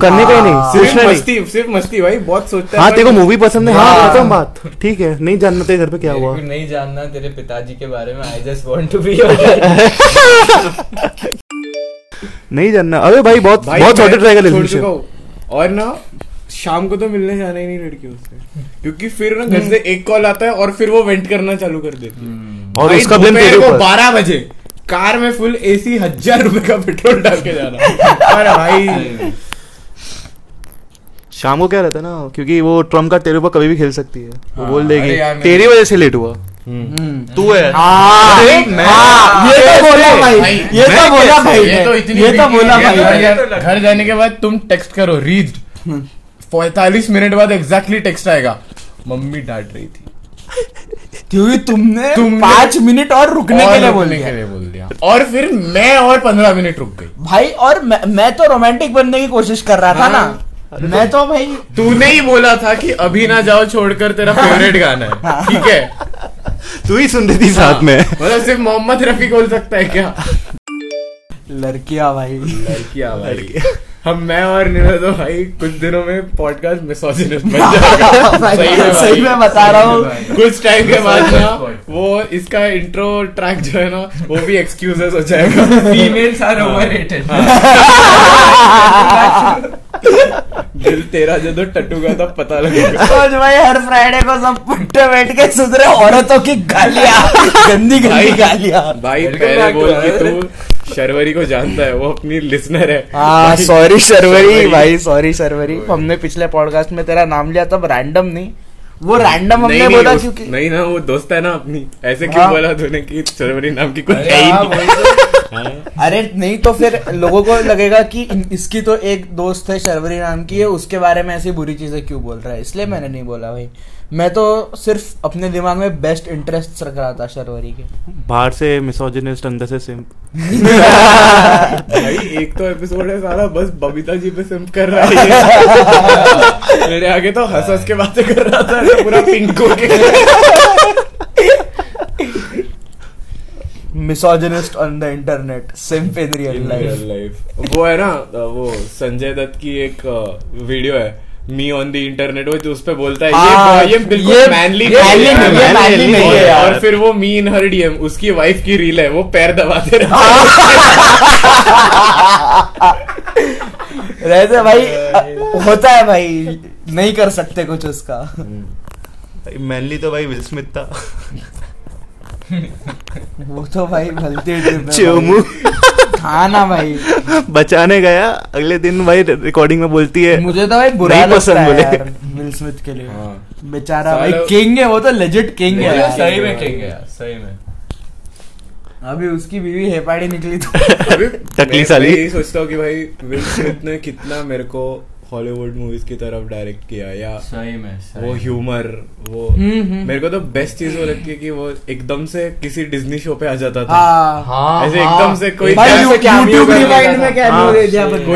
करने का ही नहीं सिर्फ़ मस्ती सिर्फ़ मस्ती भाई बहुत सोचता है हाँ तेरे को मूवी पसंद है? हाँ हाँ। खत्म बात। ठीक है नहीं जानना तेरे घर पे क्या हुआ। नहीं जानना तेरे पिताजी के बारे में I just want to be नहीं जानना। अरे भाई बहुत बहुत सॉर्टेड रहेगा रिलेशनशिप और ना शाम को तो मिलने जाना ही नहीं लड़कियों से। क्योंकि फिर ना घर से एक कॉल आता है और फिर वो वेंट करना चालू कर देती है। और उसका ब्लेम तेरे को ऊपर। बारह बजे कार में फुल एसी हज़ार रुपए का पेट्रोल डाल के जाना। अरे भाई। शाम को क्या रहता है ना क्योंकि वो ट्रंप का तेरे ऊपर कभी भी खेल सकती है। वो हाँ, बोल देगी तेरी वजह से लेट हुआ। हम्म। तू है। हाँ, मैं- हाँ, ये तो बोला भाई ये तो बोला भाई ये तो इतनी ये तो बोला भाई। घर जाने के बाद तुम टेक्स्ट करो रीड पैतालीस मिनट बाद एग्जैक्टली टेक्स्ट आएगा। मम्मी डांट रही थी। क्योंकि तुमने तुमने- पाँच मिनट और रुकने और के लिए बोलने के लिए बोल दिया। और फिर मैं और पंद्रह मिनट रुक गई। भाई और मैं, मैं तो रोमांटिक बनने की कोशिश कर रहा था। ना। मैं तो भाई तूने ही बोला था कि अभी ना जाओ छोड़कर तेरा फेवरेट गाना है। ठीक है। तू ही सुन रही थी साथ में। मतलब सिर्फ़ मोहम्मद रफी बोल सकता है क्या? लड़कियाँ भाई। लड़कियाँ भाई। हम मैं और नीरज तो भाई कुछ दिनों में पॉडकास्ट मिसोजिनिस्ट बन जाएगा। सही में सही में बता रहा हूँ। कुछ टाइम के बाद ना वो इसका इंट्रो ट्रैक जो है ना वो भी एक्सक्यूजेस हो जाएगा। फीमेल्स आर ओवररेटेड दिल तेरा जब टट्टू का तब पता लगेगा। सोच भाई हर फ्राइडे को सब पुट्टे बैठ के सुधरे औरतों की गालियाँ। गंदी गंदी गालियाँ। भाई पहले बोल कि तू शर्वरी को जानता है वो अपनी लिसनर है। हाँ सॉरी शर्वरी शर्वरी। भाई सॉरी शर्वरी। हमने पिछले पॉडकास्ट में तेरा नाम लिया तब रैंडम नहीं। वो रैंडम हमने बोला क्योंकि नहीं ना वो दोस्त है ना अपनी ऐसे क्यों हाँ। बोला तूने कि शर्वरी नाम की कुछ अरे है ही हाँ, नहीं तो। हाँ। अरे नहीं तो फिर लोगों को लगेगा कि इसकी तो एक दोस्त है शर्वरी नाम की है उसके बारे में ऐसी बुरी चीज़ें क्यों बोल रहा है इसलिए मैंने नहीं बोला भाई मैं तो सिर्फ़ अपने दिमाग में बेस्ट इंटरेस्ट रख रहा था शर्वरी के। बाहर से मिसोजिनिस्ट अंदर से सिम्प भाई एक तो एपिसोड है सारा बस बबीता जी पे सिम कर रहा है। मेरे आगे तो हंस हंस के बातें कर रहा था ऐसे पूरा पिंक हो के। Misogynist on the internet simp in real life वो है ना वो संजय दत्त की एक वीडियो है। मी ऑन द इंटरनेट वो तो उस पे बोलता है हाँ, ये ये बिल्कुल मैनली नहीं है, और फिर वो मी इन हर डीएम उसकी वाइफ की रील है वो पैर दबाते रहते रहते भाई होता है भाई नहीं कर सकते कुछ उसका। मैनली तो भाई विल स्मिथ था। वो तो भाई भलती चोमू भाई। हाँ भाई बचाने गया अगले दिन भाई रिकॉर्डिंग में बोलती है मुझे तो भाई बुरा नहीं लगता पसंद है बोले। यार विल स्मिथ के लिए हाँ। बेचारा भाई किंग है वो तो लेजिट किंग है सही में किंग है सही में अभी उसकी बीवी हेपाड़ी निकली तो अभी टकली मैं- साली। सोचता हूँ कि भाई विल स्मिथ ने कितना मेरे को हॉलीवुड मूवीज़ की तरफ़ डायरेक्ट किया या सही में सही वो ह्यूमर वो हम्म, हम्म। मेरे को तो बेस्ट चीज़ वो लगती है कि वो एकदम से किसी डिज्नी शो पे आ जाता था हाँ हाँ ऐसे हाँ। एकदम से कोई। क्या हाँ,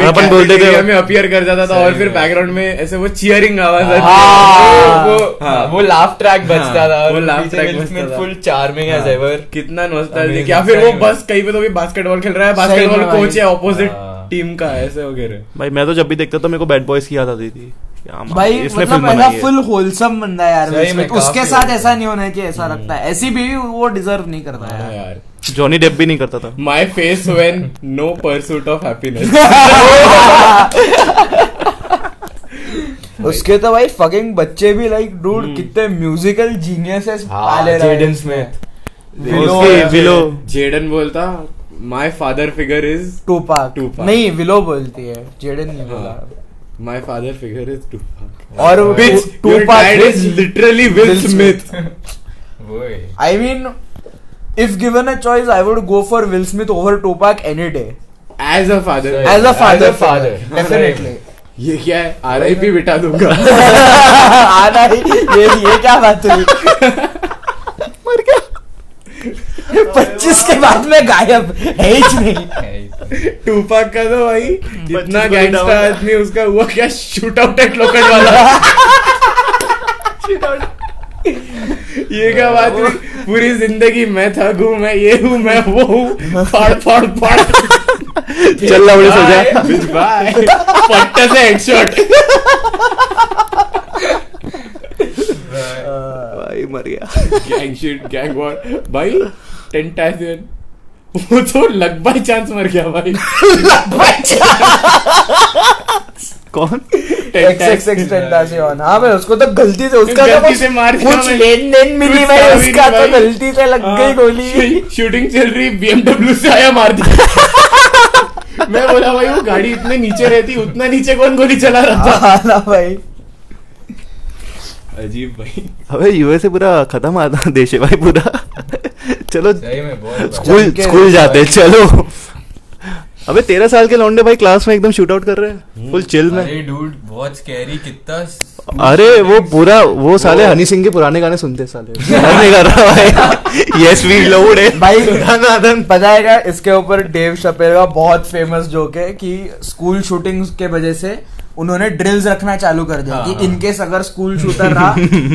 अपन बोलते थे- cafeteria में अपियर कर जाता था और फिर बैकग्राउंड में ऐसे वो चियरिंग आवाज़ आती हाँ। वो हाँ। वो लाफ ट्रैक बजता हाँ, था वो laugh ट्रैक बजता था। फुल चार्मिंग एज हाँ। एवर कितना नॉस्टैल्जिक Amazing, या फिर वो बस कहीं पे तो भी बास्केटबॉल खेल रहा है बास्केटबॉल कोच है ऑपोजिट हाँ। टीम का ऐसे वगैरह। भाई मैं तो जब भी देखता था मेरे को बैड बॉयज़ की याद आती थी। भाई इसने मतलब फ़िल्म ऐसा फुल होलसम बंदा यार। उसके साथ ऐसा नहीं होना चाहिए ऐसा लगता है। ऐसी बीवी वो डिजर्व नहीं करता हाँ यार। जॉनी डेप भी नहीं करता था। My face when no pursuit of happiness उसके तो भाई फकिंग बच्चे भी लाइक डूड कितने म्यूजिकल जीनियसेस पाले रहे जेडन स्मिथ है। विलो जेडन बोलता my father figure is Tupac Tupac. नहीं विलो बोलती है जेडन नहीं बोला। My father figure is Tu और dad is literally Will Will Smith. I mean if given a choice I would go for Will Smith over Tupac any day As a father. Uh As father a father. Definitely ये क्या है? Are I P बिठा दूँगा। आना ही ये ये क्या बात हुई? पच्चीस के बाद में गायब। है ही नहीं। टूपाक का तो भाई इतना गैंगस्टर आदमी उसका हुआ क्या शूट आउट एट लोकल वाला ये क्या बात हुई? पूरी ज़िंदगी मैं था हूँ मैं ये हूँ मैं वो हूँ। फाड़ फाड़ फाड़। चल लवड़े सो जा। बाय पट्टे से हेडशॉट भाई मर गया। गैंग शिट गैंग वॉर भाई टेंटासियन वो तो लग बाय चांस मर गया भाई। लग कौन? XXX टेंटासियन हाँ भाई उसको तो गलती से उसका तो गलती से मार दिया कुछ लेन देन मिली भाई उसका तो गलती से लग गई हाँ, गोली। शूटिंग शूटिंग चल रही बीएमडब्ल्यू से आया मार दिया। मैं बोला भाई वो गाड़ी इतने नीचे रहती उतना नीचे कौन गोली चला रहा था? हाँ ना भाई। अजीब भाई। अबे यूएसए पूरा खत्म आता देश है भाई पूरा। चलो सही में बहुत स्कूल स्कूल जाते हैं, चलो। अबे तेरह साल के लौंडे भाई क्लास में एकदम शूट आउट कर रहे हैं। फुल चिल में। अरे डूड बहुत स्कैरी कितना अरे वो पूरा वो साले हनी सिंह के पुराने गाने सुनते साले। मैं नहीं कर रहा भाई। यस वी लोड है। भाई धनाधन पता है इसके ऊपर डेव शपेल का बहुत फ़ेमस जोक है कि स्कूल शूटिंग के वजह से उन्होंने ड्रिल्स रखना चालू कर दिया कि इनकेस अगर स्कूल शूटर रहा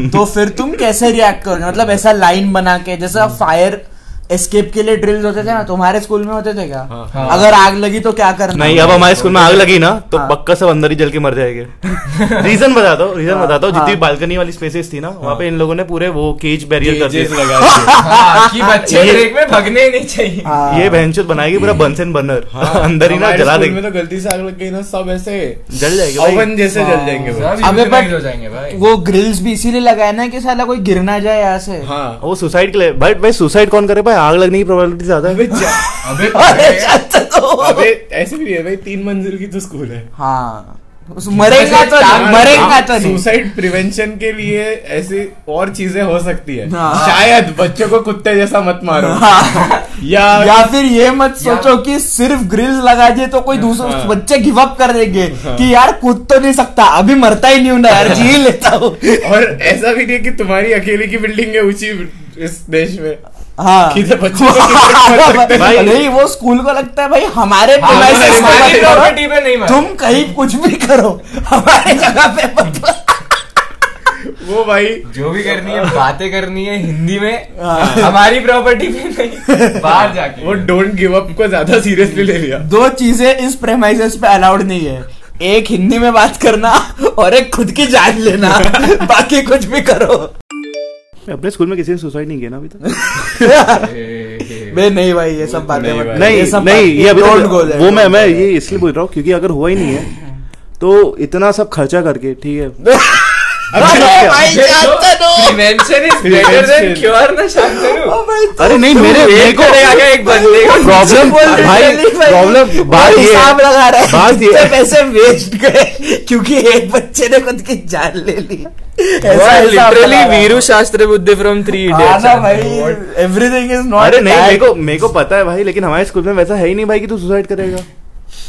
तो फिर तुम कैसे रिएक्ट करोगे? मतलब ऐसा लाइन बना के जैसा फायर एस्केप के लिए ड्रिल्स होते थे ना तुम्हारे स्कूल में होते थे क्या? हाँ। अगर आग लगी तो क्या करना? नहीं अब हमारे स्कूल में आग लगी ना तो हाँ। पक्का सब अंदर ही जल के मर जाएँगे। रीजन बता दो रीजन हाँ, बताता हूँ जितनी हाँ। बालकनी वाली स्पेसेस थी ना वहाँ पे इन लोगों ने पूरे वो केज बैरियर कर दिए। लगा दिए। हाँ, कि बच्चे ये- ब्रेक में भगने नहीं चाहिए। हाँ। ये बहनचोद बनाएगी पूरा बंसन बर्नर हाँ, अंदर ही ना जला देंगे। तो गलती से आग लग गई ना सब ऐसे जल जाएँगे ओवन जैसे हाँ। जल जाएँगे वो अबे euthanize हो जाएँगे भाई। वो ग्रिल्स भी इसीलिए लगाए ना कि साला कोई गिर ना जाए यहाँ से। हाँ वो सुसाइड के लिए बट भाई सुसाइड कौन करे भाई? आग लगने की प्रोबेबिलिटी ज़्यादा है। अबे अबे, तो। अबे ऐसे भी है भाई तीन मंजिल की तो स्कूल है। हाँ। मरेगा तो मरेगा तो सुसाइड प्रिवेंशन के लिए ऐसी और चीज़ें हो सकती है। हाँ। शायद बच्चों को कुत्ते जैसा मत मारो। हाँ। या या फिर ये मत सोचो कि सिर्फ़ ग्रिल्स लगा दिए तो कोई दूसरे हाँ। बच्चे गिव अप कर देंगे कि यार कूद तो नहीं सकता। अभी मरता ही नहीं हूँ ना यार जी लेता हूँ। और ऐसा भी नहीं है कि तुम्हारी अकेले की बिल्डिंग है ऊँची इस देश में। हाँ। हैं? नहीं वो स्कूल को लगता है भाई हमारे पे पे नहीं तुम कहीं कुछ भी करो हमारे जगह पे वो भाई जो भी करनी है बातें करनी है हिंदी में हाँ। हमारी प्रॉपर्टी पे नहीं बाहर जाके। वो डोंट गिव अप को ज़्यादा सीरियसली ले लिया। दो चीज़ें इस प्रेमाइसेस पे अलाउड नहीं है। एक हिंदी में बात करना और एक खुद की जान लेना। बाकी कुछ भी करो। अपने स्कूल में किसी ने सुसाइड नहीं किया ना अभी तक। बे नहीं भाई ये सब बातें नहीं नहीं ये सब नहीं ये अभी वो मैं मैं ये इसलिए बोल रहा हूँ क्योंकि अगर हुआ ही नहीं है तो इतना सब खर्चा करके ठीक है। अरे. क्योर ना शांतनु अरे नहीं मेरे मेरे को एक बंदे को प्रॉब्लम भाई प्रॉब्लम बात ये लगा रहा है। बात ये पैसे वेस्ट गए क्योंकि एक बच्चे ने खुद की जान ले ली। लिटरली वीरू शास्त्र बुद्धि फ्रॉम थ्री हाँ ना इडियट्स भाई एवरीथिंग इज़ नॉट अरे नहीं मेरे को मेरे को पता है भाई लेकिन हमारे स्कूल में वैसा है ही नहीं भाई कि तू सुसाइड करेगा।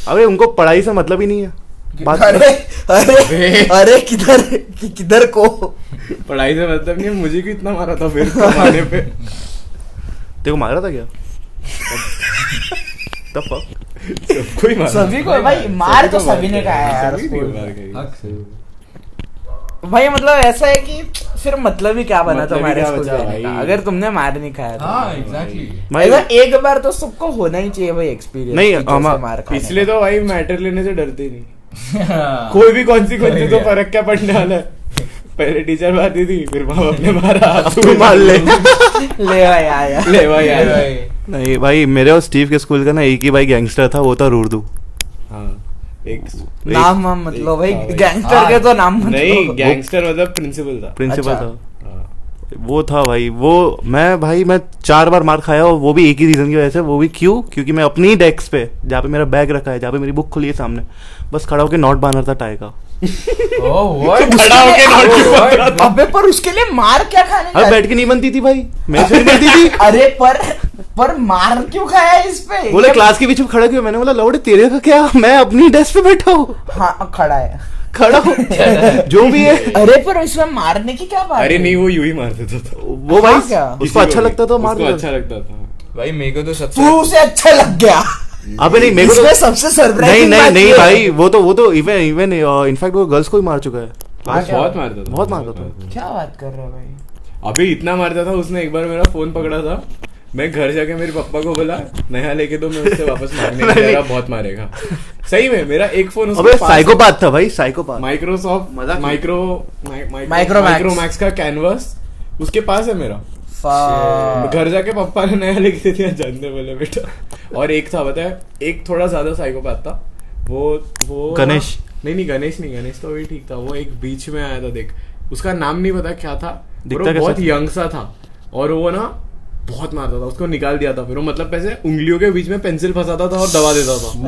अरे उनको पढ़ाई से मतलब ही नहीं है। अरे अरे अरे किधर कि- किधर को? पढ़ाई से मतलब नहीं है, मुझे क्यों इतना मारा था फिर कमाने पे? तेरे को मारा था क्या? तब? सबको ही मारा। सभी को भाई मार तो सभी ने खाया है यार। भाई मतलब ऐसा है कि फिर मतलब ही क्या बना मतलब तुम्हारे क्या स्कूल जाने का अगर तुमने मार नहीं खाया तो। हाँ एग्जैक्टली भाई एक बार तो सबको होना ही चाहिए भाई एक्सपीरियंस नहीं, मार इसलिए तो भाई मैटर लेने से डरते नहीं। कोई भी कॉन्सिक्वेंस तो फ़र्क क्या पड़ने वाला है? पहले टीचर मारती थी फिर माँ बाप ने मारा तू मार ले। ले भाई आया ले भाई यार नहीं भाई मेरे और स्टीव के स्कूल का ना एक ही भाई गैंगस्टर था वो था रुर्दू हाँ एक नाम मतलब भाई हाँ गैंगस्टर के तो नाम मत नहीं गैंगस्टर मतलब प्रिंसिपल था। प्रिंसिपल अच्छा। था हाँ। वो था भाई वो मैं भाई मैं चार बार मार खाया और वो भी एक ही रीजन की वजह से वो भी क्यों? क्योंकि मैं अपनी डेस्क पे जहाँ पे मेरा बैग रखा है जहाँ पे मेरी बुक खुली है सामने बस खड़ा होकर नोट बाँध रहा था टाई का ओह व्हाट खड़ा होके नोट क्यों बाँध रहा था? अबे पर उसके लिए मार क्या खाने अब बैठ के नहीं बनती थी भाई से नहीं बनती थी। अरे पर पर मार क्यों खाया इस पे? बोले क्लास के बीच में खड़ा क्यों मैंने बोला लौड़े तेरे का क्या? मैं अपनी डेस्क पे बैठा हूँ। हाँ खड़ा है। खड़ा हूँ। जो भी है। अरे पर उसमें मारने की क्या बात अरे नहीं वो यूँ ही मार देता था। वो भाई हाँ क्या? उसको अच्छा लगता था मार अच्छा लगता था। भाई मेरे को तो सबसे तू उसे अच्छा लग गया। अबे नहीं मेरे को तो सबसे नहीं सरप्राइजिंग नहीं नहीं भाई वो तो वो तो इवन इवन इनफैक्ट वो गर्ल्स को ही मार चुका है। हाँ, क्या? बहुत मारता था। बहुत मारता था। क्या बात कर रहा हो भाई? अभी इतना मारता था उसने एक बार मेरा फ़ोन पकड़ा था। मैं घर जाके मेरे पापा को बोला नया लेके दो मैं उससे वापस नहीं जा बहुत मारेगा। सही में मेरा एक फ़ोन अबे साइकोपाथ था भाई साइकोपाथ माइक्रोसॉफ्ट मज़ाक माइक्रो Micromax। माइक्रोमैक्स का कैनवस उसके पास है मेरा। घर जाके पापा ने नया लेके दे दिया जानने बोले बेटा। और एक था बताया एक थोड़ा ज़्यादा साइकोपैथ था। वो वो गणेश। नहीं नहीं गणेश नहीं गणेश तो भी ठीक था। वो एक बीच में आया था देख। उसका नाम नहीं पता क्या था बहुत यंग सा था। और वो ना बहुत मारता था। उसको निकाल दिया था फिर। वो मतलब पैसे उंगलियों के बीच में पेंसिल फंसाता था और दबा देता था।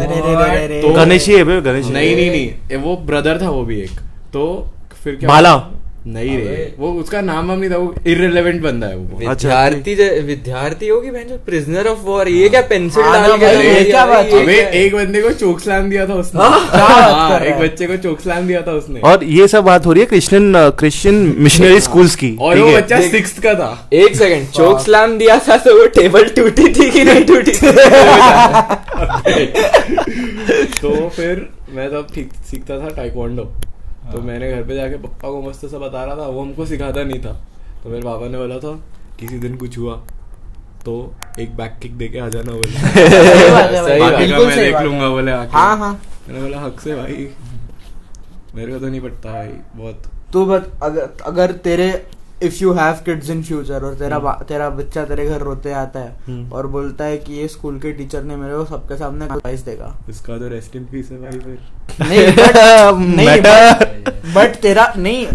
तो- गणेश ही है गणेश नहीं नहीं नहीं। वो ब्रदर था वो भी एक। तो फिर क्या बाला। नहीं रे। वो उसका नाम वाम नहीं था वो इरेलेवेंट बंदा है वो। अच्छा। विद्यार्थी जे- विद्यार्थी होगी बहन जो प्रिजनर ऑफ़ वॉर ये क्या पेंसिल हाँ डाल के ये क्या बात अबे है? एक बंदे को चोक स्लैम दिया था उसने। हाँ? क्या बात हाँ, एक बच्चे को चोक स्लैम दिया था उसने। और ये सब बात हो रही है क्रिश्चियन क्रिश्चियन मिशनरी स्कूल्स की। और वो बच्चा सिक्स का था। एक सेकंड चोक स्लैम दिया था तो वो टेबल टूटी थी कि नहीं टूटी थी? तो फिर मैं तब ठीक सीखता था टाइकोंडो तो मैंने घर पे जाके पापा को मस्त सा बता रहा था वो हमको सिखाता नहीं था। तो मेरे पापा ने बोला था किसी दिन कुछ हुआ तो एक बैक किक देके आ जाना बोले। सही बात है भाई, सही बात। बाकी का बिल्कुल मैं देख लूँगा बोले हाँ हाँ। मैंने बोला हक से भाई। मेरे को तो नहीं पड़ता भाई बहुत। तू बत अगर अगर तेरे if you have kids in future और तेरा तेरा बच्चा तेरे घर रोते आता है हम्म। और बोलता है कि ये स्कूल के टीचर ने मेरे को सबके सामने एडवाइस देगा। इसका तो रेस्ट इन पीस है भाई फिर। नहीं but- बट तेरा नहीं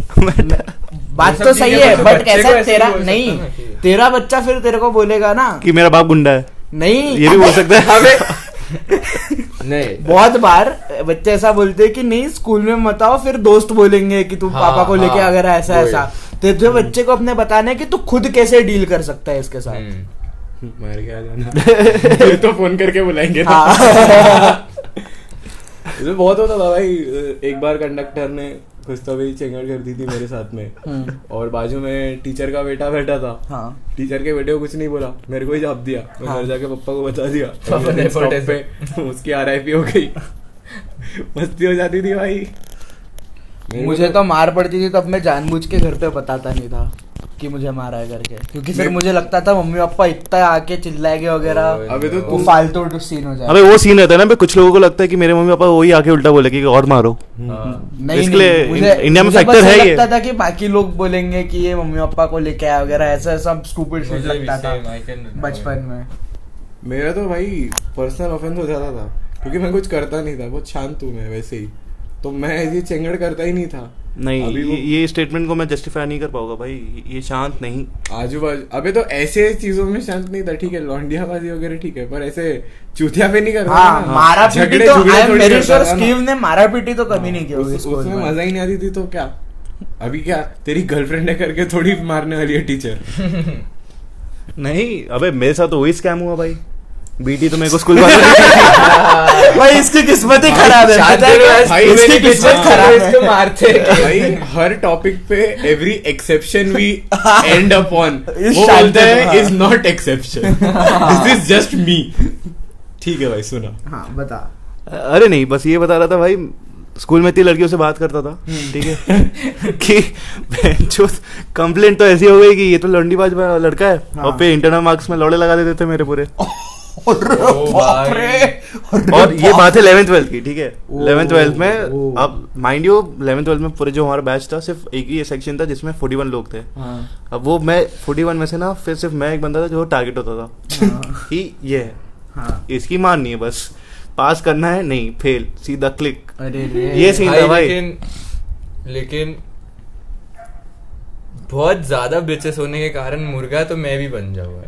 बात तो सही है बट कैसा तेरा बोल सकता नहीं तेरा बच्चा फिर तेरे को बोलेगा ना। कि मेरा बाप गुंडा है। नहीं। ये भी बोल सकता है। नहीं। बहुत बार बच्चे ऐसा बोलते हैं कि नहीं स्कूल में मत आओ फिर दोस्त बोलेंगे कि तू हाँ, पापा को लेके हाँ, अगर ऐसा ऐसा। तो जो बच्चे को अपने बताने है कि तू खुद कैसे डील कर सकता है इसके साथ। हम्म। मार के आ जाना तो फ़ोन करके बुलाएँगे हाँ। इसमें बहुत होता था भाई एक बार कंडक्टर ने कुछ तो भी चेंगड़ कर दी थी मेरे साथ में। हम्म, और बाजू में टीचर का बेटा बैठा था। हाँ। टीचर के बेटे को कुछ नहीं बोला मेरे को ही जवाब दिया। मैं हाँ। घर जाके पप्पा को बता दिया। पे उसकी आर हो गई। मस्ती हो जाती थी भाई। मुझे तो मार पड़ती थी तब मैं जानबूझ के घर पे बताता नहीं था। कि मुझे मारा है करके। क्योंकि फिर मुझे लगता था मम्मी पापा इतना आके चिल्लाएँगे वगैरह। अबे तो तू फालतू सीन हो जाए। अबे वो सीन रहता है ना कुछ लोगों को लगता है कि मेरे मम्मी पापा वही आके उल्टा बोले कि और मारो। हाँ। नहीं इसके लिए नहीं, मुझे इंडिया में बस है ये। लगता था कि बाकी लोग बोलेंगे कि ये मम्मी पापा को लेके आया वगैरह ऐसा सब स्टूपिड शिट लगता था बचपन में। मेरा तो भाई पर्सनल ऑफेंस हो जाता था क्योंकि मैं कुछ करता नहीं था बहुत शांत हूँ मैं वैसे ही। तो मैं ऐसी चेंगड़ करता ही नहीं था। नहीं अभी ये, ये स्टेटमेंट को मैं जस्टिफाई नहीं कर पाऊँगा भाई। ये शांत नहीं। आजू बाजू अबे तो ऐसे चीज़ों में शांत नहीं था ठीक है लौंडियाबाजी वगैरह ठीक है पर ऐसे चूतिया पे नहीं करता हाँ था ना। मारा पीटी तो झुगड़े आई एम थोड़ी वेरी करता श्योर स्टीव ने। मारा पीटी तो कभी नहीं किया उसमें मज़ा ही नहीं आती थी तो क्या? अभी क्या तेरी गर्लफ्रेंड है करके थोड़ी मारने वाली है टीचर नहीं अबे मेरे साथ तो वही स्कैम हुआ भाई। बीटी तो मेरे को स्कूल। भाई इसकी किस्मत ही खराब है। है इसकी किस्मत खराब इसको मारते भाई हर टॉपिक पे every exception we end upon इस वो बोलते हैं हाँ। Is not exception this is just me ठीक है भाई सुना। हाँ बता। अरे नहीं बस ये बता रहा था भाई स्कूल में इतनी लड़कियों से बात करता था ठीक है? कि जो कंप्लेंट तो ऐसी हो गई कि ये तो लंडीबाज लड़का है हाँ। और फिर इंटरनल मार्क्स में लौड़े लगा देते थे मेरे पूरे। और ये बात है इलेवेंथ ट्वेल्थ की ठीक है? इलेवेंथ ट्वेल्थ में अब माइंड यू इलेवेंथ ट्वेल्थ में पूरे जो हमारा बैच था सिर्फ़ एक ही सेक्शन था जिसमें 41 लोग थे। हाँ। अब वो मैं 41 में से ना फिर सिर्फ़ मैं एक बंदा था जो टारगेट होता था। हाँ, कि ये है। हाँ। इसकी माननी है बस। पास करना है नहीं फेल सीधा क्लिक अरे ये सीन था भाई लेकिन बहुत ज़्यादा बिचेस होने के कारण मुर्गा तो मैं भी बन जाऊँगा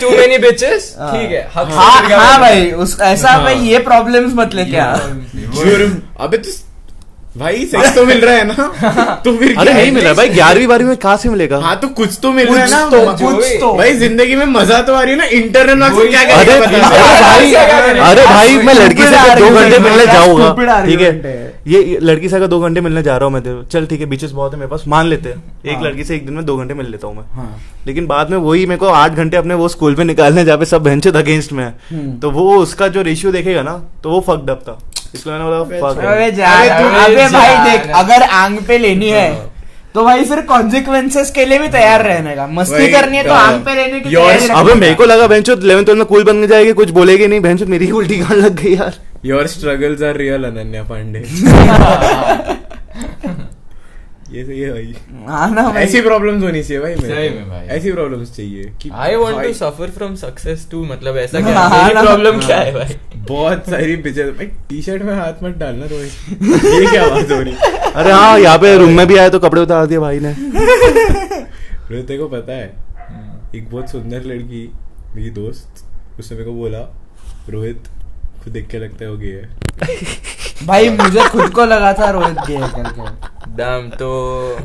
टू मेनी बिचेस हाँ। ठीक है हाँ हाँ भाई उस ऐसा हाँ। भाई ये प्रॉब्लम्स मत लेके आ। अबे तू भाई सेक्स तो मिल रहा है ना? तो फिर अरे नहीं मिला भाई ग्यारहवीं बारहवीं में कहा से मिलेगा? हाँ तो कुछ तो मिल रहा है ना? तो कुछ तो। भाई ज़िंदगी में मज़ा तो आ रही है ना? इंटरनल मार्क्स में क्या अरे अरे भाई अरे भाई मैं लड़की से दो घंटे मिलने जाऊँगा? ठीक है। ये लड़की से अगर दो घंटे मिलने जा रहा हूँ मैं तेरे चल ठीक है बीचेस बहुत है मेरे पास मान लेते हैं। एक हाँ। लड़की से एक दिन में दो घंटे मिल लेता हूँ मैं। हाँ। लेकिन बाद में वही मेरे को आठ घंटे अपने वो स्कूल में निकालने जहाँ पे सब बेंचेस अगेंस्ट में है। हम्म। तो वो उसका जो रेशियो देखेगा ना तो वो फक्ड अप था। इसलिए मैंने बोला fuck it। अबे जा अरे तू- अबे भाई देख अगर आंग पे लेनी है तो भाई फिर कॉन्सिक्वेंसेस के लिए भी तैयार रहने का। मस्ती करनी है तो आंग पे लेने की तैयारी अबे मेरे को लगा बेंचो इलेवन ट्वेल्व में कूल बन जाएगी कुछ बोलेगी नहीं। बेंचो मेरी ही उल्टी गाड़ लग गई यार। Your struggles are real Ananya Pandey. ये सही है भाई। हाँ ना भाई। ऐसी प्रॉब्लम्स होनी चाहिए भाई मेरे सही में भाई। ऐसी प्रॉब्लम्स चाहिए कि I want to suffer from success to मतलब ऐसा हाँ, क्या हाँ, मेरी प्रॉब्लम क्या है भाई? बहुत सारी पिक्चर भाई टी शर्ट में हाथ मत डालना तो ये क्या बात हो रही अरे हाँ यहाँ पे रूम में भी आए तो कपड़े उतार दिए भाई ने। रोहित तेरे को पता है एक बहुत सुंदर लड़की मेरी दोस्त उसने मेरे को बोला रोहित खुद देख के लगता है वो गे है। भाई मुझे खुद को लगा था रोहित गे है करके। डैम तो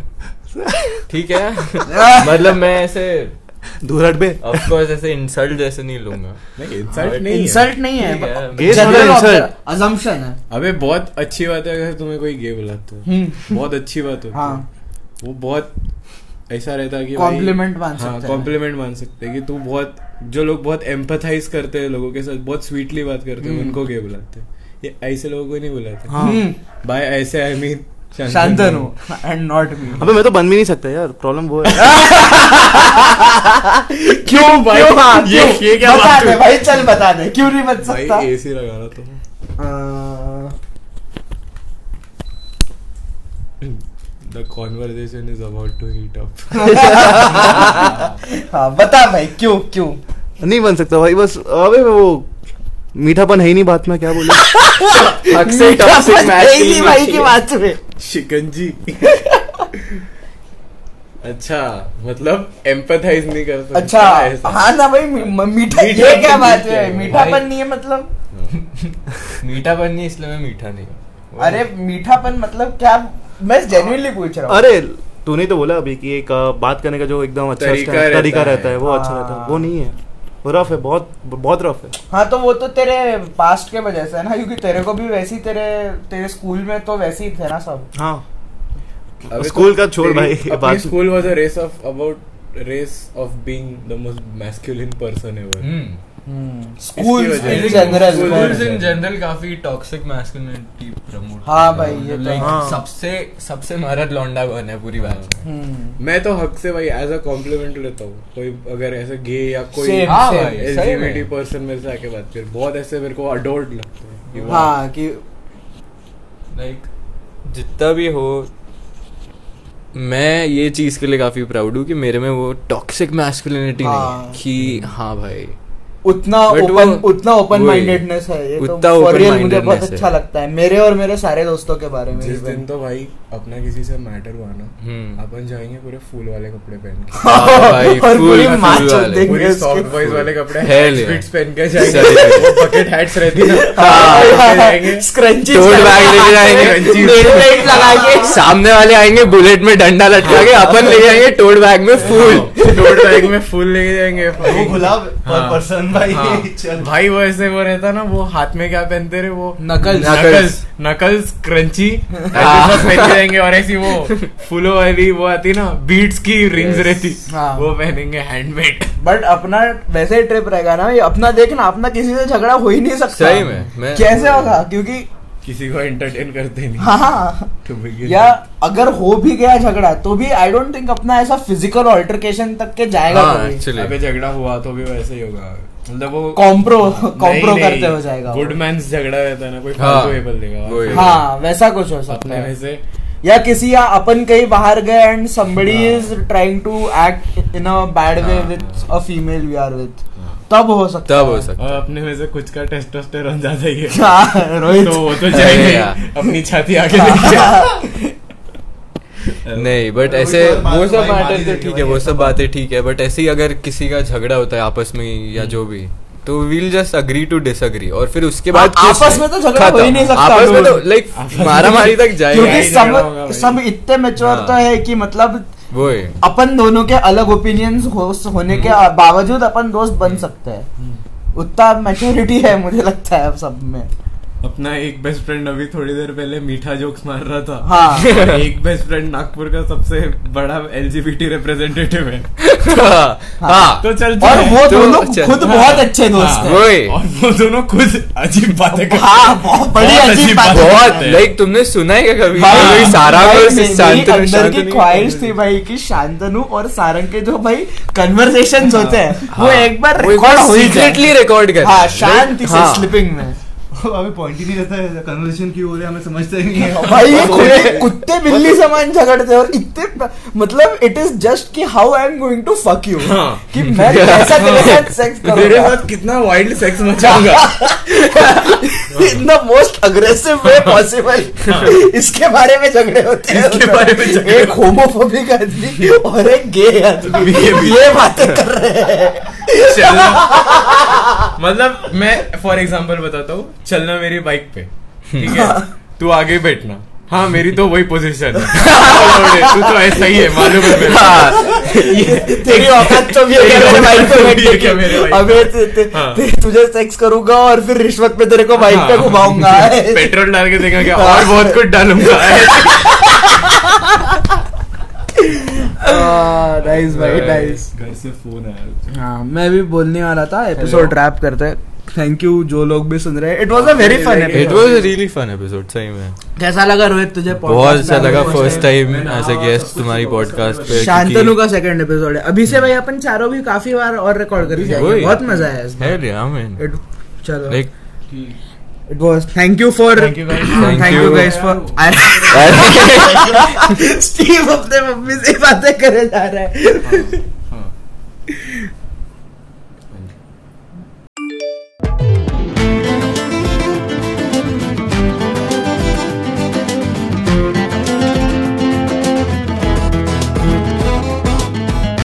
ठीक है। मतलब मैं ऐसे दूर हट बे ऑफ़ कोर्स ऐसे इंसल्ट जैसे नहीं लूँगा। नहीं इंसल्ट नहीं है। इंसल्ट नहीं है। Gay थोड़ा अजम्पशन है। अबे बहुत अच्छी बात है अगर तुम्हें कोई गे बुलाता है। हम्म। बहुत अच्छी बात होती है। हाँ। वो बहुत ऐसा रहता है कि Compliment मान हाँ सकते कॉम्प्लीमेंट मान सकते कि तू बहुत जो लोग बहुत एम्पथाइज करते हैं लोगों के साथ बहुत स्वीटली बात करते हैं हम्म। उनको गे बुलाते हैं। ये ऐसे लोगों को नहीं बुलाते। हाँ। बाय ऐसे I mean Shantanu and not me अबे मैं तो बन भी नहीं सकता यार प्रॉब्लम वो है। क्यों भाई? क्यों? हाँ, ये क्यों? ये क्या बता दे भाई चल बता दे क्यों नहीं बच सकता? भाई एसी लगाना तो the conversation is about to heat up हाँ बता भाई क्यों क्यों? नहीं बन सकता भाई बस अबे वो मीठापन है ही नहीं बात में क्या बोले? अक्सर टॉक्सिक यही भाई की बात में। शिकंजी। अच्छा मतलब एम्पथाइज नहीं कर सकता। अच्छा हाँ ना भाई मी- मीठा ये मीठापन क्या बात नहीं है। मीठापन नहीं है मतलब? मीठापन नहीं इसलिए मैं मीठा नहीं हूँ। अरे मीठापन मतलब क्या? मैं जेन्युइनली पूछ रहा हूँ। अरे तूने तो बोला अभी कि एक बात करने का जो एकदम अच्छा तरीका रहता है। वो अच्छा हाँ। रहता है। वो नहीं है। रफ है बहुत बहुत रफ है। हाँ तो वो तो तेरे पास्ट के वजह से है ना क्योंकि तेरे को भी वैसी तेरे तेरे स्कूल में तो वैसे ही थे ना सब। हाँ। स्कूल तो का छोड़ भाई, अपनी बात- school was a race of about race of being the most masculine person ever hmm. School was in general schools in general काफ़ी टॉक्सिक मैस्कुलिनिटी प्रमोट हाँ भाई, ये तो हाँ। सबसे सबसे मरद लौंडा है पूरी बात में? हम्म। मैं तो हक से भाई एज अ कॉम्प्लीमेंट लेता हूँ। कोई अगर ऐसे गे या कोई Same, हाँ पर्सन मेरे से आके बात कर। बहुत ऐसे मेरे को अडोर्ड लगता है कि हाँ कि लाइक जितना भी हो मैं ये चीज़ के लिए काफ़ी प्राउड हूँ कि मेरे में वो टॉक्सिक मैस्कुलिनिटी नहीं हाँ। कि हाँ भाई। उतना ओपन उतना ओपन माइंडेडनेस है ये तो फॉर रियल मुझे बहुत अच्छा लगता है। मेरे और मेरे सारे दोस्तों के बारे में जिस दिन तो भाई अपना किसी से मैटर हुआ ना हम्म। अपन जाएँगे पूरे फूल वाले कपड़े पहन के। हाँ भाई, और पूरी पूरी सॉफ्ट बॉयज़ वाले कपड़े फिट्स पहन के जाएँगे। वो बकेट हैट्स रहती है। हाँ, ना स्क्रंची टोट बैग लेके जाएँगे। सामने वाले आएँगे बुलेट में डंडा लटका के अपन ले जाएँगे टोट बैग में फूल। टोट बैग में फूल लेके जाएँगे। वो गुलाब पर हाँ। पर्सन भाई। हाँ। चल। भाई वो ऐसे वो रहता ना वो हाथ में क्या पहनते रहे वो नकल नकल्स नकल्स क्रंची जाएँगे और ऐसी वो फूलों वाली वो आती ना बीट्स की रिंग्स Yes. रहती हाँ। वो पहनेंगे हैंडमेड बट अपना वैसे ही ट्रिप रहेगा ना ये अपना देखना अपना किसी से झगड़ा हो ही नहीं सकता। सही में, मैं- कैसे होगा? क्योंकि किसी को एंटरटेन करते नहीं। हाँ। To या अगर हो भी गया झगड़ा तो भी आई डोंट थिंक अपना ऐसा फ़िज़िकल ऑल्टरकेशन तक के जाएगा हाँ, झगड़ा हुआ तो भी वैसे ही होगा। मतलब वो कॉम्प्रो कॉम्प्रो करते हो जाएगा वो। गुड मैंस झगड़ा रहता है ना कोई हाँ, देगा। हाँ वैसा कुछ हो सकता है। में से या किसी या अपन कहीं बाहर गए and somebody is trying to act in a bad way हाँ। With a female we are with तब हो सकता तब हो सकता और अपने में से कुछ का टेस्टोस्टेरोन ज़्यादा ही है। हाँ, रोहित। तो वो तो जाएँगे ही। अपनी छाती आगे नहीं बट ऐसे तो वो सब भाई मैटर तो ठीक है वो सब बातें ठीक है बट ऐसे ही अगर किसी का झगड़ा होता है आपस में या जो भी तो we'll just agree to disagree और फिर उसके बाद हाँ, आपस में तो झगड़ा हो ही नहीं सकता, आपस में तो लाइक मारा मारी तक जाए क्योंकि ही सब सब इतने मेच्योर हाँ। तो है। कि मतलब वो अपन दोनों के अलग ओपिनियंस होने के बावजूद अपन दोस्त बन सकते हैं। उतना मैच्योरिटी है मुझे लगता है सब में। अपना एक बेस्ट फ्रेंड अभी थोड़ी देर पहले मीठा जोक्स मार रहा था। हाँ। एक बेस्ट फ्रेंड नागपुर का सबसे बड़ा एलजीबीटी रिप्रेजेंटेटिव है। हाँ। तो चल और वो तो दोनों अच्छा। खुद बहुत अच्छे दोस्त हाँ। हैं और वो दोनों खुद अजीब बातें करते हाँ। बहुत बड़ी अजीब बात है। बहुत लाइक तुमने सुना है क्या कभी? सारा अंदर की ख्वाहिश थी भाई कि शांतनु और सारंग के जो भाई कन्वर्सेशन होते हैं वो एक बार रिकॉर्ड हो ही जाए। record कर। हाँ शांति से हाँ। स्लिपिंग में। अभी पॉइंट ही नहीं रहता है। कन्वर्सेशन क्यों हो रही है हमें समझते नहीं है। भाई ये कुत्ते कुत्ते बिल्ली समान झगड़ते हैं और इतने मतलब इट इज़ जस्ट कि how I am going to fuck you. कि मैं कैसा तेरे साथ सेक्स मेरे साथ कितना wild sex मचाऊँगा। In the most aggressive way possible इसके बारे में झगड़े होते हैं। इसके बारे में झगड़े। एक होमोफोबिक आदमी और एक गे आदमी। ये। बातें कर रहे हैं। मतलब मैं फॉर एग्ज़ाम्पल बताता हूँ चलना मेरी बाइक पे ठीक है? तू आगे बैठना। हाँ मेरी तो वही पोजीशन है। तू तो ऐसा ही है मालूम है मेरे को। तेरी औकात तो भी है मेरे बाइक पे है क्या मेरे अबे ते- ते- हाँ। तुझे सेक्स करूँगा और फिर रिश्वत पे तेरे को बाइक पे हाँ। घुमाऊँगा। पेट्रोल डाल के देखा क्या और बहुत कुछ डालूँगा। नाइस भाई नाइस घर से फ़ोन आया हाँ। मैं भी बोलने वाला था एपिसोड रैप करते हैं। थैंक यू जो लोग भी सुन रहे हैं। It was a very fun it was a really fun episode सही में। कैसा लगा रोहित तुझे बहुत अच्छा लगा first time as a guest तुम्हारी पॉडकास्ट पे शांतनु का सेकंड एपिसोड है। अभी से भाई अपन चारों भी काफ़ी बार और रिकॉर्ड कर जाएँगे। बहुत मज़ा आया इसमें। Yeah, man. it was thank you for thank you guys thank, thank you. you guys for Steve अपने मम्मी से बातें करे जा रहा